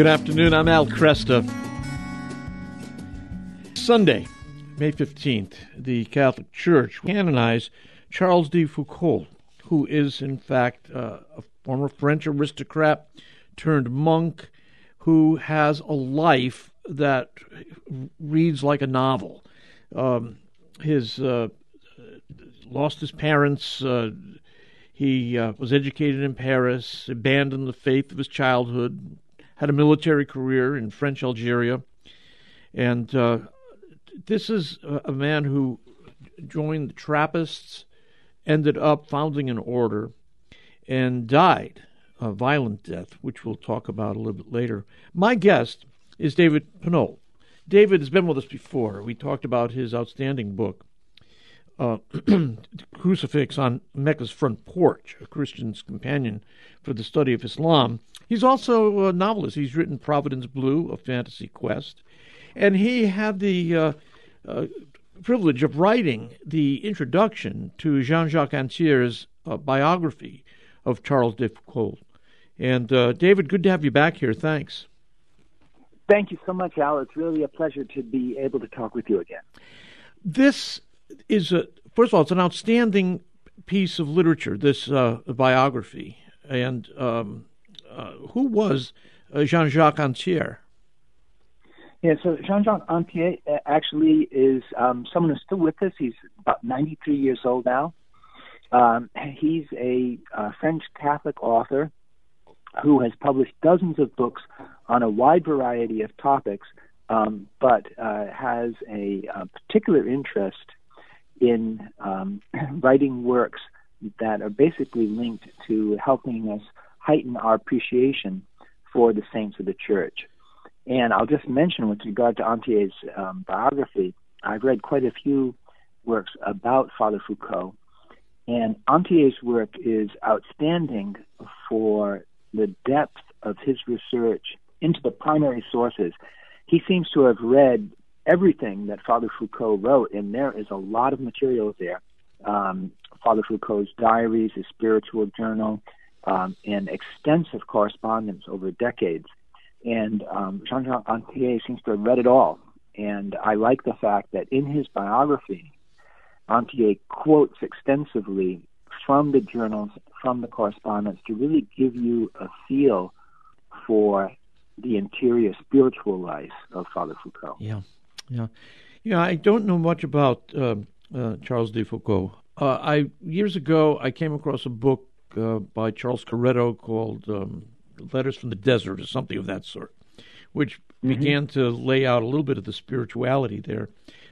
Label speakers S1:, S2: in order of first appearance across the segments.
S1: Good afternoon. I'm Al Kresta. Sunday, May 15th, the Catholic Church canonized Charles de Foucauld, who is, in fact, uh, a former French aristocrat turned monk who has a life that reads like a novel. Um, his uh, lost his parents. Uh, he uh, was educated in Paris, abandoned the faith of his childhood, had a military career in French Algeria, and uh, this is a, man who joined the Trappists, ended up founding an order, and died a violent death, which we'll talk about a little bit later. My guest is David Pinault. David has been with us before. We talked about his outstanding book, uh, Crucifix on Mecca's Front Porch, a Christian's companion for the study of Islam. He's also a novelist. He's written Providence Blue, a fantasy quest, and he had the uh, uh, privilege of writing the introduction to Jean-Jacques Antier's uh, biography of Charles de Foucauld. And uh, David, good to have you back here. Thanks.
S2: Thank you so much, Al. It's really a pleasure to be able to talk with you again.
S1: This is a first of all, it's an outstanding piece of literature. This uh, biography, and um, uh, who was uh, Jean Jacques Antier?
S2: Yeah, so Jean Jacques Antier uh, actually is um, someone who's still with us. He's about 93 years old now. Um, he's a uh, French Catholic author who has published dozens of books on a wide variety of topics, um, but uh, has a, a, particular interest in um, writing works that are basically linked to helping us heighten our appreciation for the saints of the church. And I'll just mention with regard to Antier's um, biography, I've read quite a few works about Father Foucauld, and Antier's work is outstanding for the depth of his research into the primary sources. He seems to have read everything that Father Foucauld wrote, and there is a lot of material there. Um, Father Foucauld's diaries, his spiritual journal, um, and extensive correspondence over decades. And um, Jean-Jacques Antier seems to have read it all. And I like the fact that in his biography, Antier quotes extensively from the journals, from the correspondence, to really give you a feel for the interior spiritual life of Father Foucauld.
S1: Yeah, yeah, yeah. I don't know much about uh, uh, Charles de Foucauld. Uh, I years ago I came across a book uh, by Charles Carretto called um, Letters from the Desert or something of that sort, which mm-hmm. began to lay out a little bit of the spirituality there.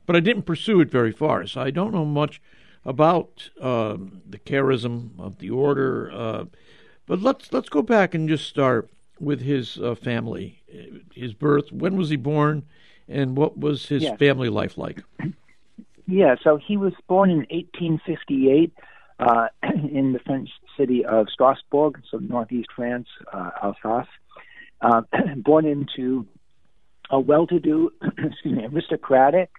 S1: But I didn't pursue it very far, so I don't know much about um, the charism of the order. Uh, but let's let's go back and just start with his uh, family, his birth. When was he born, and what was his yes. family life like?
S2: Yeah, so he was born in 1858 uh, in the French city of Strasbourg, so northeast France, uh, Alsace. Uh, born into a well-to-do, excuse me, aristocratic,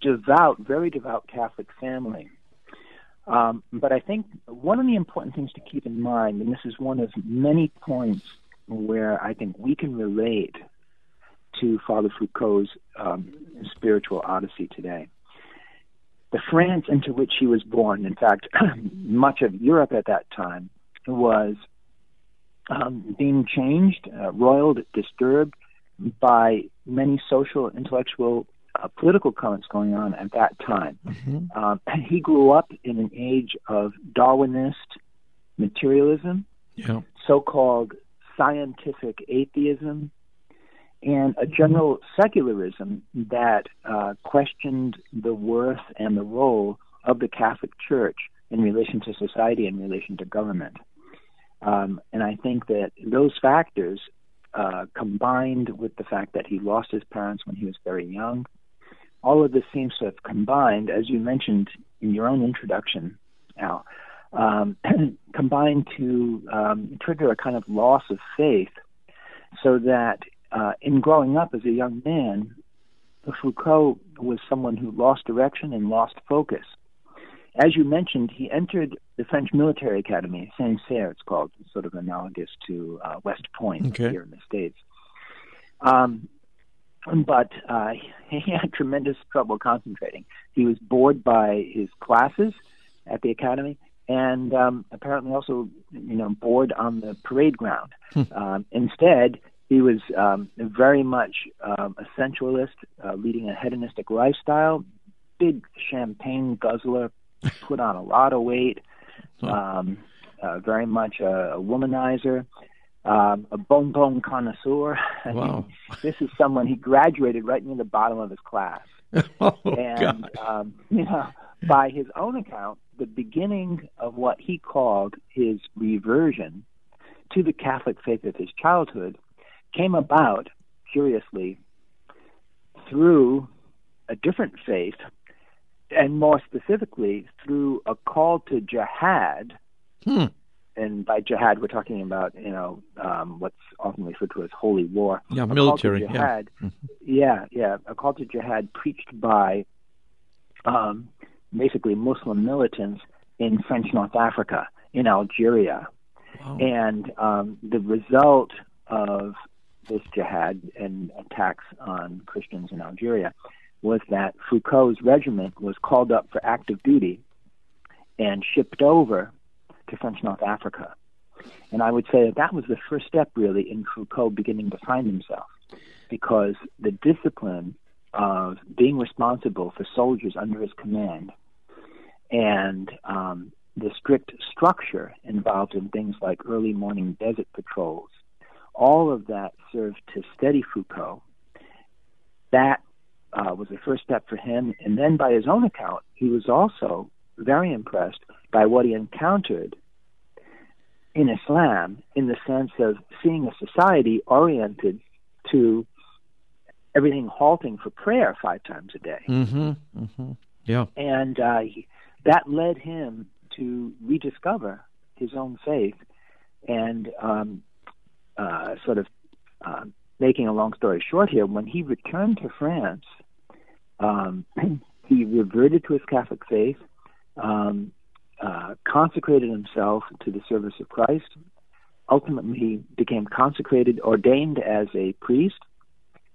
S2: devout, very devout Catholic family. Um, but I think one of the important things to keep in mind, and this is one of many points where I think we can relate to Father Foucauld's um, spiritual odyssey today, the France into which he was born, in fact, much of Europe at that time, was um, being changed, uh, roiled, disturbed by many social, intellectual, uh, political currents going on at that time. Mm-hmm. Um, he grew up in an age of Darwinist materialism, yeah. so called scientific atheism, and a general secularism that uh, questioned the worth and the role of the Catholic Church in relation to society and in relation to government. Um, and I think that those factors, uh, combined with the fact that he lost his parents when he was very young, all of this seems to have combined, as you mentioned in your own introduction, Al, um, combined to um, trigger a kind of loss of faith so that uh, in growing up as a young man, Foucauld was someone who lost direction and lost focus. As you mentioned, he entered the French military academy, Saint Cyr, it's called, sort of analogous to uh, West Point okay. here in the States. Um, but uh, he had tremendous trouble concentrating. He was bored by his classes at the academy, and um, apparently also, you know, bored on the parade ground. Hmm. um, instead, he was um, very much um, a sensualist, uh, leading a hedonistic lifestyle. Big champagne guzzler, put on a lot of weight. Um, uh, very much a, a womanizer um, a bonbon connoisseur.
S1: Wow.
S2: this is someone he graduated right near the bottom of his class.
S1: oh,
S2: and um, you know, by his own account, the beginning of what he called his reversion to the Catholic faith of his childhood came about, curiously, through a different faith, and more specifically through a call to jihad.
S1: Hmm
S2: and by jihad we're talking about you know um, what's often referred to as holy war.
S1: Yeah, a military.
S2: jihad,
S1: yeah. Mm-hmm.
S2: yeah, yeah, a call to jihad preached by um, basically Muslim militants in French North Africa, in Algeria,
S1: wow.
S2: and um, the result of this jihad and attacks on Christians in Algeria was that Foucauld's regiment was called up for active duty and shipped over to French North Africa. And I would say that that was the first step, really, in Foucauld beginning to find himself, because the discipline of being responsible for soldiers under his command and um, the strict structure involved in things like early morning desert patrols, all of that served to steady Foucauld. That uh, was the first step for him. And then, by his own account, he was also very impressed by what he encountered in Islam in the sense of seeing a society oriented to everything halting for prayer five times a day.
S1: Mm-hmm. Mm-hmm. Yeah.
S2: And uh, that led him to rediscover his own faith and um, uh, sort of uh, making a long story short here, when he returned to France, um, he reverted to his Catholic faith. Um, uh, consecrated himself to the service of Christ, ultimately he became consecrated, ordained as a priest,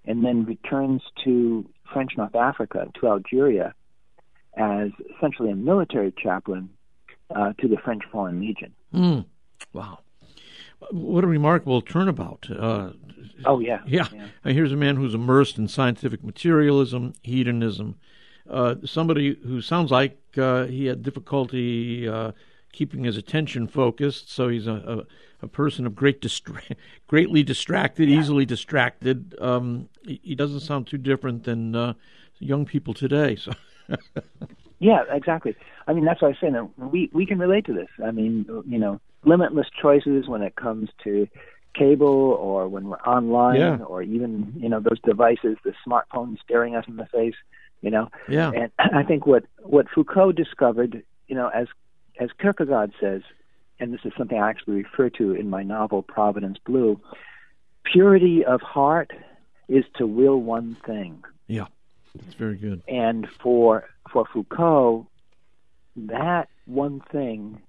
S2: and then returns to French North Africa, to Algeria, as essentially a military chaplain uh, to the French Foreign Legion.
S1: Mm. Wow. What a remarkable turnabout. Uh,
S2: oh, yeah.
S1: Yeah. yeah. Here's a man who's immersed in scientific materialism, hedonism, uh, somebody who sounds like uh, he had difficulty uh, keeping his attention focused. So he's a, a, a person of great distra- greatly distracted, yeah. easily distracted. Um, he, he, doesn't sound too different than uh, young people today. So.
S2: yeah, exactly. I mean, that's what I say. Now, we we can relate to this. I mean, you know, limitless choices when it comes to cable or when we're online
S1: yeah.
S2: or even you know those devices, the smartphone staring us in the face you know.
S1: Yeah.
S2: And I think what what Foucauld discovered, you know, as as Kierkegaard says, and this is something I actually refer to in my novel Providence Blue, purity of heart is to will one thing.
S1: Yeah. That's very good.
S2: And for for Foucauld, that one thing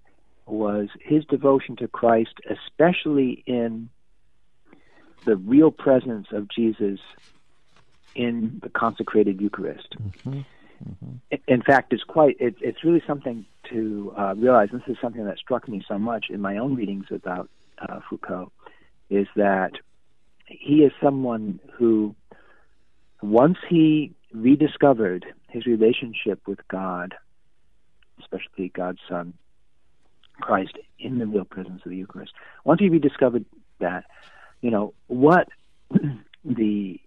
S2: was his devotion to Christ, especially in the real presence of Jesus in the consecrated Eucharist.
S1: Mm-hmm. Mm-hmm.
S2: In fact, it's quite it, it's really something to uh, realize. This is something that struck me so much in my own readings about uh, Foucauld, is that he is someone who, once he rediscovered his relationship with God, especially God's Son, Christ, in the real presence of the Eucharist, once he discovered that, you know what the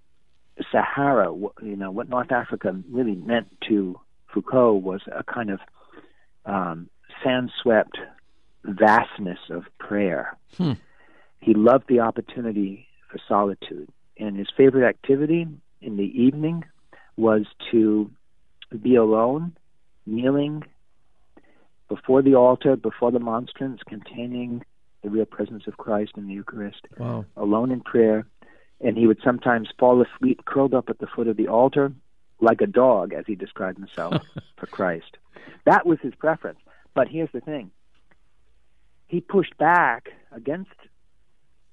S2: Sahara, you know, what North Africa really meant to Foucauld was a kind of um, sand-swept vastness of prayer.
S1: Hmm.
S2: He loved the opportunity for solitude, and his favorite activity in the evening was to be alone, kneeling before the altar, before the monstrance containing the real presence of Christ in the Eucharist,
S1: wow.
S2: alone in prayer, and he would sometimes fall asleep curled up at the foot of the altar like a dog, as he described himself for Christ. That was his preference. But here's the thing he pushed back against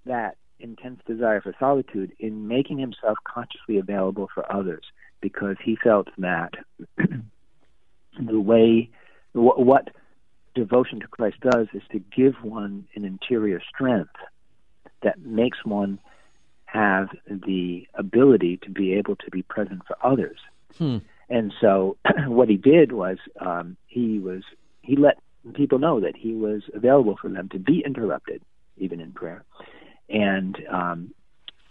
S2: that intense desire for solitude in making himself consciously available for others because he felt that the way what devotion to Christ does is to give one an interior strength that makes one have the ability to be able to be present for others. Hmm. And so, what he did was um, he was he let people know that he was available for them to be interrupted, even in prayer. And um,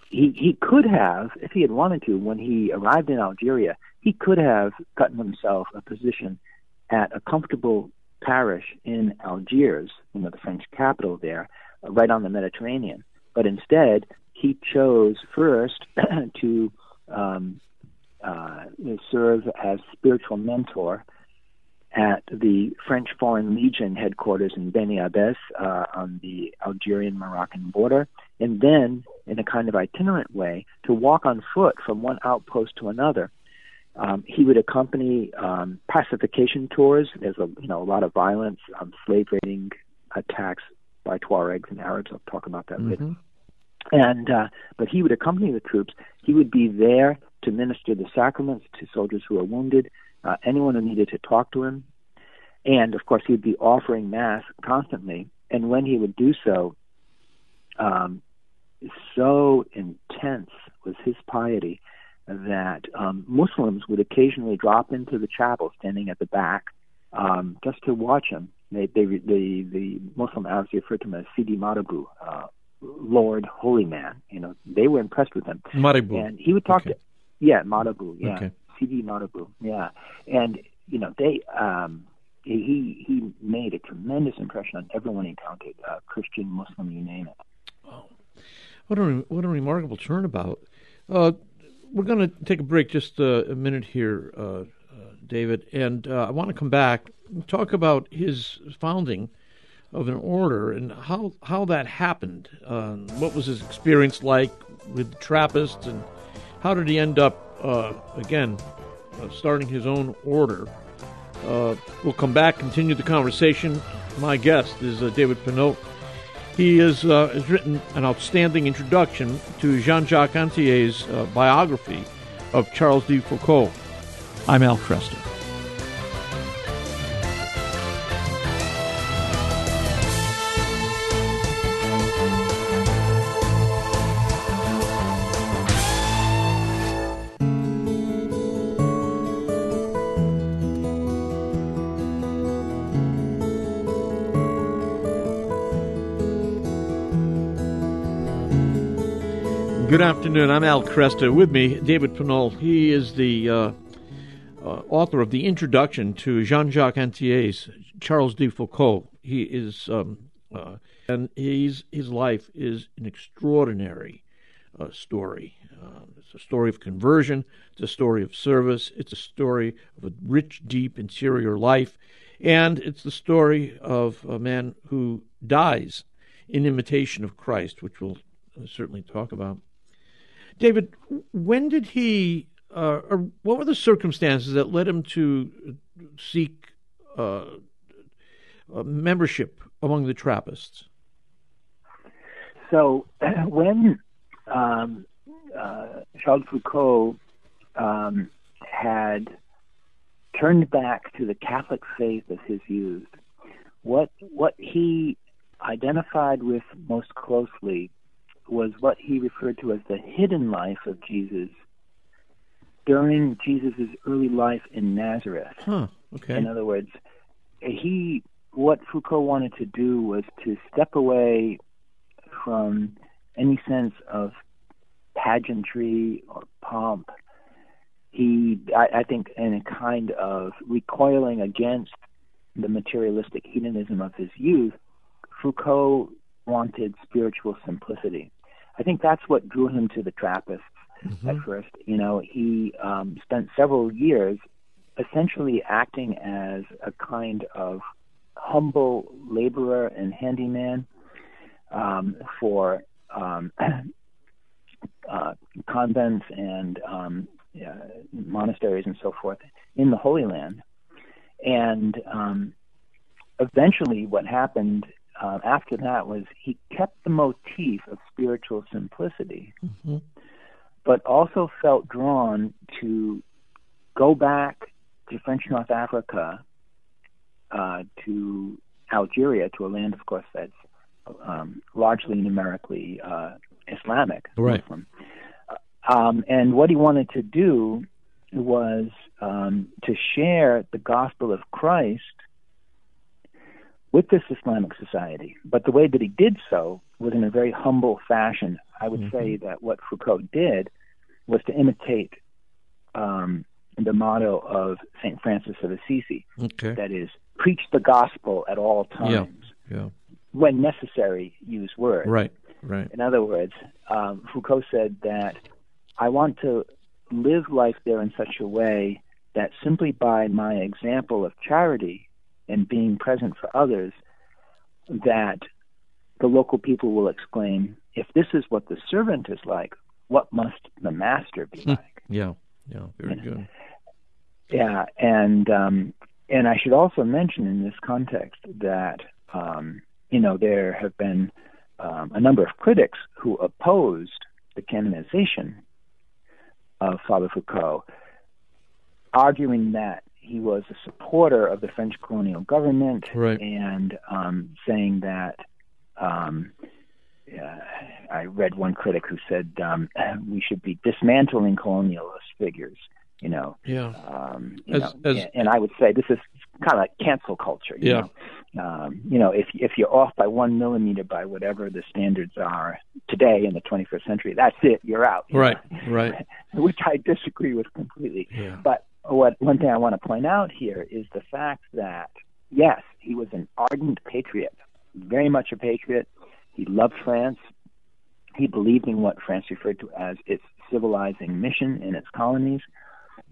S2: he he could have, if he had wanted to, when he arrived in Algeria, he could have gotten himself a position at a comfortable parish in Algiers, you know, the French capital there, right on the Mediterranean. But instead, he chose first to um, uh, serve as spiritual mentor at the French Foreign Legion headquarters in Beni Abbes uh, on the Algerian Moroccan border, and then, in a kind of itinerant way, to walk on foot from one outpost to another. Um, he would accompany um, pacification tours. There's a you know a lot of violence, um, slave raiding attacks by Tuaregs and Arabs. I'll talk about that mm-hmm. later. And uh, but he would accompany the troops. He would be there to minister the sacraments to soldiers who are wounded, uh, anyone who needed to talk to him, and of course he would be offering mass constantly. And when he would do so, um, so intense was his piety that um, Muslims would occasionally drop into the chapel, standing at the back, um, just to watch him. They, they, the the Muslim Arabs referred to him as Sidi Marabu, uh, Lord Holy Man. You know, they were impressed with him.
S1: Marabu.
S2: And he would talk
S1: okay.
S2: to, yeah, Marabu, yeah,
S1: okay.
S2: Sidi Marabu, yeah. And you know, they, um, he he made a tremendous impression on everyone he encountered, uh, Christian, Muslim, you name it.
S1: What a what a remarkable turnabout. Uh, we're going to take a break just uh, a minute here, uh, uh David, and uh, I want to come back and talk about his founding of an order and how how that happened. Uh, what was his experience like with the Trappists, and how did he end up uh, again starting his own order? We'll come back, continue the conversation. My guest is David Pinault. He is, uh, has written an outstanding introduction to Jean Jacques Antier's biography of Charles de Foucauld. I'm Al Kresta. Good afternoon. I'm Al Kresta. With me, David Pinault. He is the uh, uh, author of the introduction to Jean Jacques Antier's Charles de Foucauld. He is, um, uh, and he's, his life is an extraordinary uh, story. Uh, it's a story of conversion, it's a story of service, it's a story of a rich, deep, interior life, and it's the story of a man who dies in imitation of Christ, which we'll uh, certainly talk about. David, when did he, uh, or what were the circumstances that led him to seek uh, membership among the Trappists?
S2: So when um, uh, Charles Foucauld um, had turned back to the Catholic faith as his youth, what what he identified with most closely was what he referred to as the hidden life of Jesus during Jesus' early life in Nazareth.
S1: Huh, okay.
S2: In other words, he what Foucauld wanted to do was to step away from any sense of pageantry or pomp. He, I, I think, in a kind of recoiling against the materialistic hedonism of his youth, Foucauld wanted spiritual simplicity. I think that's what drew him to the Trappists mm-hmm. at first. You know, he um, spent several years essentially acting as a kind of humble laborer and handyman um, for um, uh, convents and um, uh, monasteries and so forth in the Holy Land. And um, eventually, what happened uh, after that was he kept the motif of spiritual simplicity, mm-hmm. but also felt drawn to go back to French North Africa, uh, to Algeria, to a land, of course, that's um, largely numerically uh, Islamic,
S1: right.
S2: Muslim. Um, and what he wanted to do was um, to share the gospel of Christ with this Islamic society. But the way that he did so was in a very humble fashion. I would mm-hmm. say that what Foucauld did was to imitate um, the motto of St. Francis of Assisi.
S1: Okay.
S2: That is, preach the gospel at all times.
S1: Yeah. yeah.
S2: When necessary, use words.
S1: Right, right.
S2: In other words, um, Foucauld said that I want to live life there in such a way that simply by my example of charity and being present for others, that the local people will exclaim, if this is what the servant is like, what must the master be like?
S1: yeah, yeah, very good.
S2: Yeah, and um, and I should also mention in this context that um, you know there have been um, a number of critics who opposed the canonization of Father Foucauld, arguing that he was a supporter of the French colonial government
S1: right.
S2: and um, saying that. Um, uh, I read one critic who said um, we should be dismantling colonialist figures. You know,
S1: yeah.
S2: Um, you as, know, as, and, and I would say this is kind of like cancel culture. You
S1: yeah.
S2: Know? Um, you know, if if you're off by one millimeter by whatever the standards are today in the 21st century, that's it. You're out.
S1: Right. Know? Right.
S2: Which I disagree with completely.
S1: Yeah.
S2: But what one thing I want to point out here is the fact that yes, he was an ardent patriot, very much a patriot. He loved France. He believed in what France referred to as its civilizing mission in its colonies,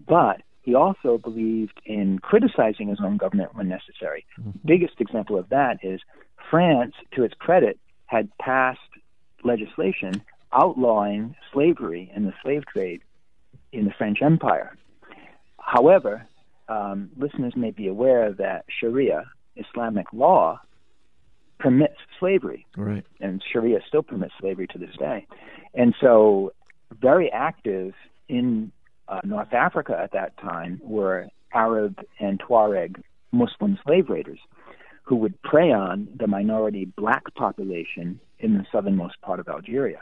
S2: but he also believed in criticizing his own government when necessary. Mm-hmm. Biggest example of that is France, to its credit, had passed legislation outlawing slavery and the slave trade in the French Empire. However, um, listeners may be aware that Sharia, Islamic law, permits slavery.
S1: Right.
S2: And Sharia still permits slavery to this day. And so, very active in uh, North Africa at that time were Arab and Tuareg Muslim slave raiders who would prey on the minority black population in the southernmost part of Algeria.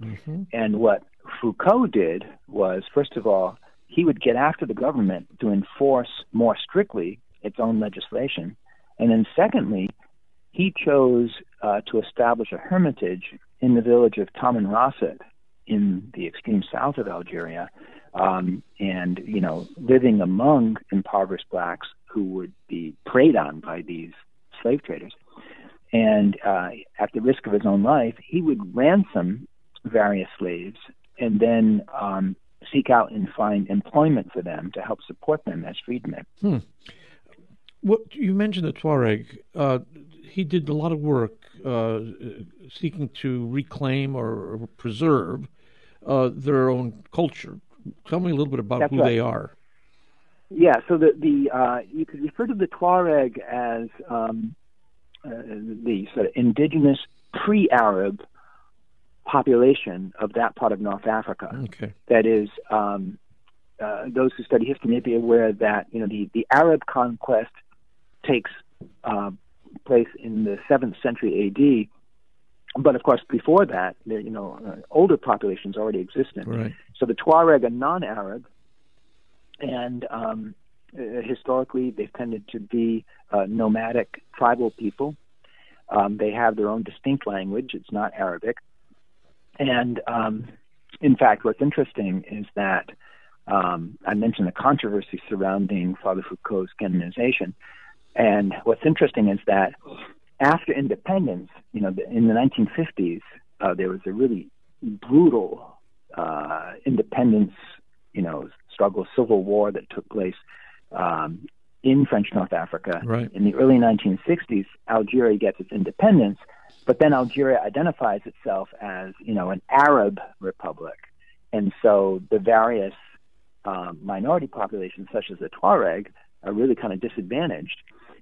S2: Mm-hmm. And what Foucauld did was, first of all, he would get after the government to enforce more strictly its own legislation. And then, secondly, he chose uh, to establish a hermitage in the village of Tamanrasset in the extreme south of Algeria, um, and you know, living among impoverished blacks who would be preyed on by these slave traders. And uh, at the risk of his own life, he would ransom various slaves and then um, seek out and find employment for them to help support them as freedmen.
S1: Hmm. What you mentioned the Tuareg, uh, he did a lot of work uh, seeking to reclaim or preserve uh, their own culture. Tell me a little bit about
S2: That's
S1: who
S2: right.
S1: they are.
S2: Yeah, so the the uh, you could refer to the Tuareg as um, uh, the sort of indigenous pre-Arab population of that part of North Africa.
S1: Okay.
S2: That is, um, uh, those who study history may be aware that you know the the Arab conquest takes uh, place in the seventh century A.D but of course, before that, you know, uh, older populations already existed.
S1: Right.
S2: So the Tuareg are non-Arab, and um, uh, historically they've tended to be uh, nomadic tribal people. Um, they have their own distinct language. It's not Arabic, and um, in fact, what's interesting is that um, I mentioned the controversy surrounding Father Foucauld's canonization, and what's interesting is that after independence, you know, in the 1950s, uh, there was a really brutal uh, independence, you know, struggle, civil war that took place um, in French North Africa.
S1: Right.
S2: In the early 1960s, Algeria gets its independence, but then Algeria identifies itself as, you know, an Arab republic, and so the various um, minority populations, such as the Tuareg, are really kind of disadvantaged.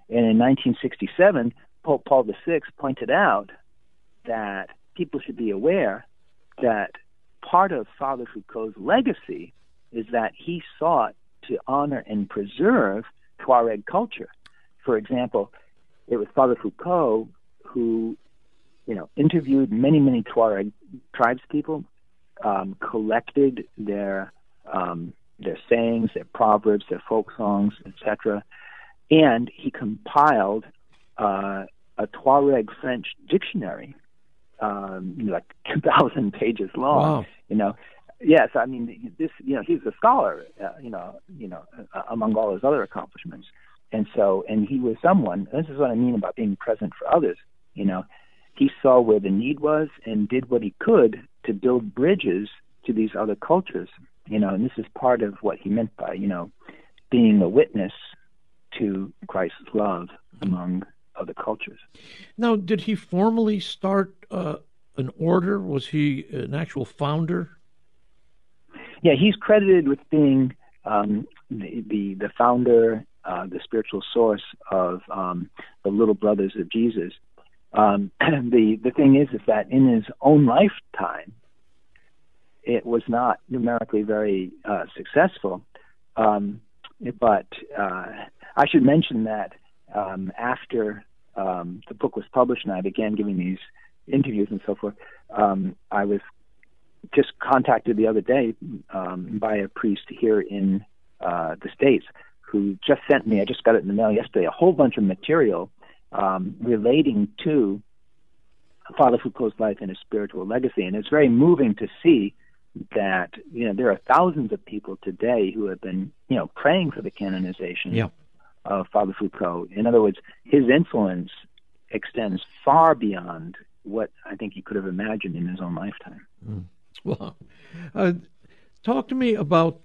S2: And in 1967, Pope Paul VI pointed out that people should be aware that part of Father Foucauld's legacy is that he sought to honor and preserve Tuareg culture. For example, it was Father Foucauld who, you know, interviewed many, many Tuareg tribespeople, um, collected their um, their sayings, their proverbs, their folk songs, etc., and he compiled uh, a Tuareg French dictionary, um, like two thousand pages long.
S1: Wow.
S2: You know, yes, I mean this. You know, he's a scholar. Uh, you know, you know, uh, among all his other accomplishments, and so, and he was someone. This is what I mean about being present for others. You know, he saw where the need was and did what he could to build bridges to these other cultures. You know, and this is part of what he meant by you know being a witness to Christ's love among other cultures.
S1: Now, did he formally start uh, an order? Was he an actual founder?
S2: Yeah, he's credited with being um, the, the, the founder, uh, the spiritual source of um, the Little Brothers of Jesus. Um, the the thing is, is that in his own lifetime, it was not numerically very uh, successful. Um, but uh, I should mention that um, after um, the book was published and I began giving these interviews and so forth, um, I was just contacted the other day um, by a priest here in uh, the States who just sent me, I just got it in the mail yesterday, a whole bunch of material um, relating to Father Foucauld's life and his spiritual legacy. And it's very moving to see that you know there are thousands of people today who have been you know praying for the canonization
S1: yeah.
S2: of Father Foucauld. In other words, his influence extends far beyond what I think he could have imagined in his own lifetime.
S1: Mm. Well, uh, talk to me about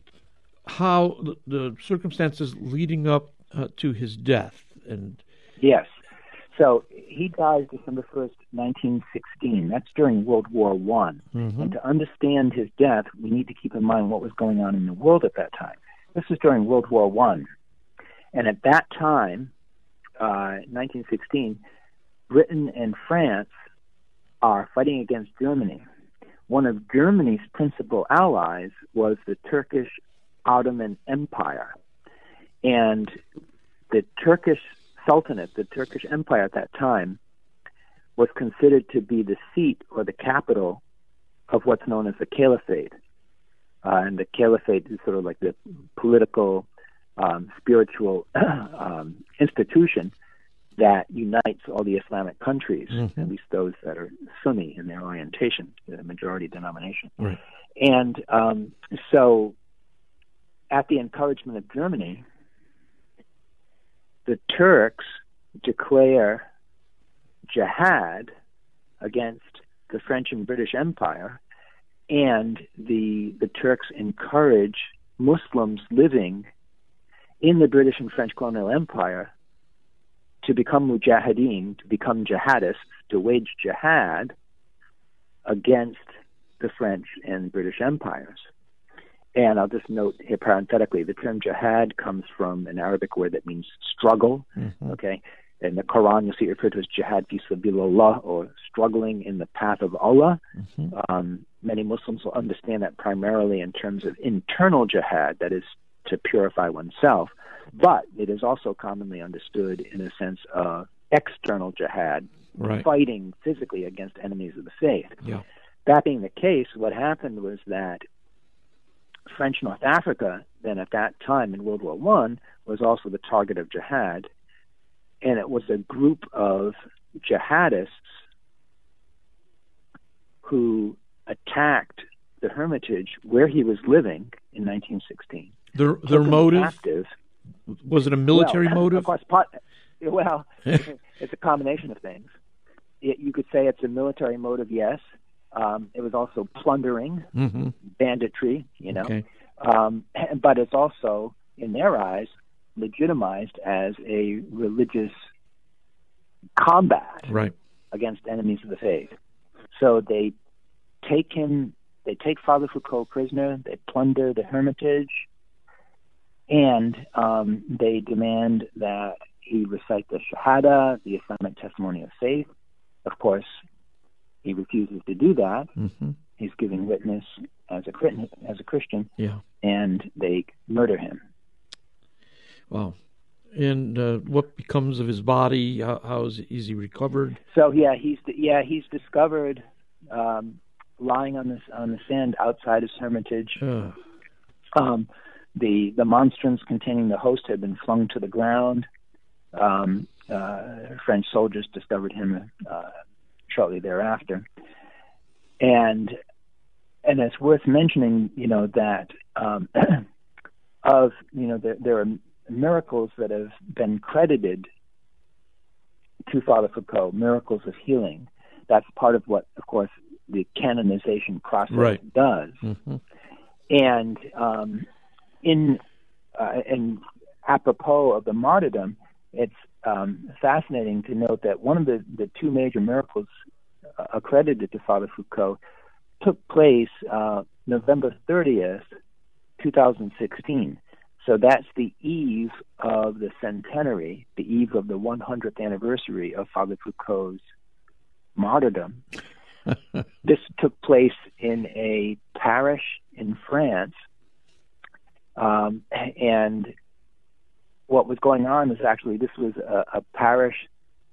S1: how the, the circumstances leading up uh, to his death and
S2: yes so he dies December 1st, 1916. That's during World War One.
S1: Mm-hmm.
S2: And to understand his death, we need to keep in mind what was going on in the world at that time. This was during World War One. And at that time, uh, 1916, Britain and France are fighting against Germany. One of Germany's principal allies was the Turkish Ottoman Empire. And the Turkish Sultanate, the Turkish Empire at that time, was considered to be the seat or the capital of what's known as the Caliphate. Uh, and the Caliphate is sort of like the political, um, spiritual um, institution that unites all the Islamic countries,
S1: mm-hmm.
S2: at least those that are Sunni in their orientation, the majority denomination.
S1: Right.
S2: And um, so, at the encouragement of Germany, the Turks declare jihad against the French and British Empire, and the the Turks encourage Muslims living in the British and French colonial empire to become mujahideen, to become jihadists, to wage jihad against the French and British empires. And I'll just note here parenthetically, the term jihad comes from an Arabic word that means struggle.
S1: Mm-hmm.
S2: Okay. In the Quran, you'll see it referred to as jihad fi sabilillah or struggling in the path of Allah.
S1: Mm-hmm.
S2: Um, many Muslims will understand that primarily in terms of internal jihad, that is to purify oneself. But it is also commonly understood in a sense of external jihad,
S1: right.
S2: fighting physically against enemies of the faith.
S1: Yeah.
S2: That being the case, what happened was that French North Africa, then at that time in World War One, was also the target of jihad, and it was a group of jihadists who attacked the Hermitage where he was living in 1916.
S1: Their their motive
S2: active.
S1: was it a military
S2: well,
S1: motive?
S2: Of course, part, well, it's a combination of things. It, you could say it's a military motive, yes. Um, it was also plundering,
S1: mm-hmm.
S2: banditry, you know.
S1: Okay.
S2: Um, but it's also, in their eyes, legitimized as a religious combat
S1: right.
S2: against enemies of the faith. So they take him, they take Father Foucauld prisoner, they plunder the Hermitage, and um, they demand that he recite the Shahada, the Islamic testimony of faith. Of course, he refuses to do that.
S1: Mm-hmm.
S2: He's giving witness as a as a Christian,
S1: Yeah.
S2: and they murder him.
S1: Wow. And uh, what becomes of his body? How, how is, is he recovered?
S2: So yeah, he's yeah he's discovered um, lying on this on the sand outside his hermitage.
S1: Uh,
S2: Um, the the monstrance containing the host had been flung to the ground. Um, uh, French soldiers discovered him uh, shortly thereafter, and and it's worth mentioning, you know, that um, of you know there, there are miracles that have been credited to Father Foucauld, miracles of healing. That's part of what, of course, the canonization process
S1: Right.
S2: does
S1: mhm.
S2: and um, in uh, and apropos of the martyrdom, it's um, fascinating to note that one of the, the two major miracles uh, accredited to Father Foucauld took place uh, November 30th, 2016. So that's the eve of the centenary, the eve of the 100th anniversary of Father Foucauld's martyrdom. this took place in a parish in France. Um, and what was going on is actually this was a, a parish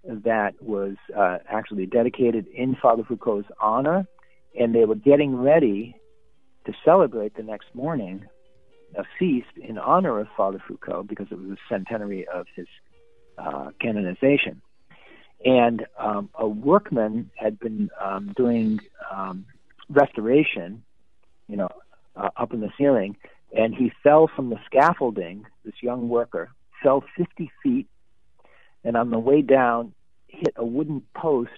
S2: that was uh, actually dedicated in Father Foucauld's honor, and they were getting ready to celebrate the next morning a feast in honor of Father Foucauld because it was the centenary of his uh, canonization. And um, a workman had been um, doing um, restoration, you know, uh, up in the ceiling, and he fell from the scaffolding. This young worker fell 50 feet, and on the way down, hit a wooden post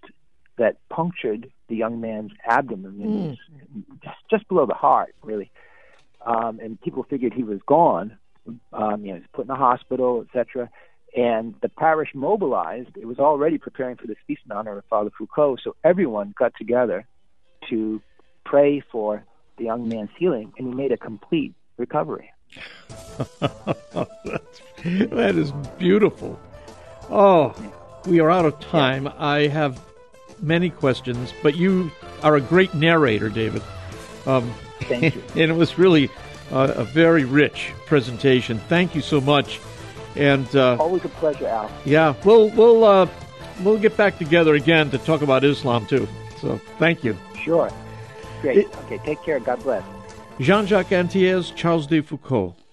S2: that punctured the young man's abdomen, was just, just below the heart, really. Um, and people figured he was gone. Um, you know, he's put in the hospital, etc. And the parish mobilized. It was already preparing for this feast in honor of Father Foucauld, so everyone got together to pray for the young man's healing, and he made a complete recovery.
S1: That's, that is beautiful. Oh, we are out of time. I have many questions, but you are a great narrator, David. Um,
S2: Thank you.
S1: and it was really uh, a very rich presentation. Thank you so much. And uh,
S2: Always a pleasure, Al.
S1: yeah, we'll we'll uh, we'll get back together again to talk about Islam too. So thank you,
S2: Sure. Great. Okay, take care. God bless.
S1: Jean-Jacques Antiers, Charles de Foucauld.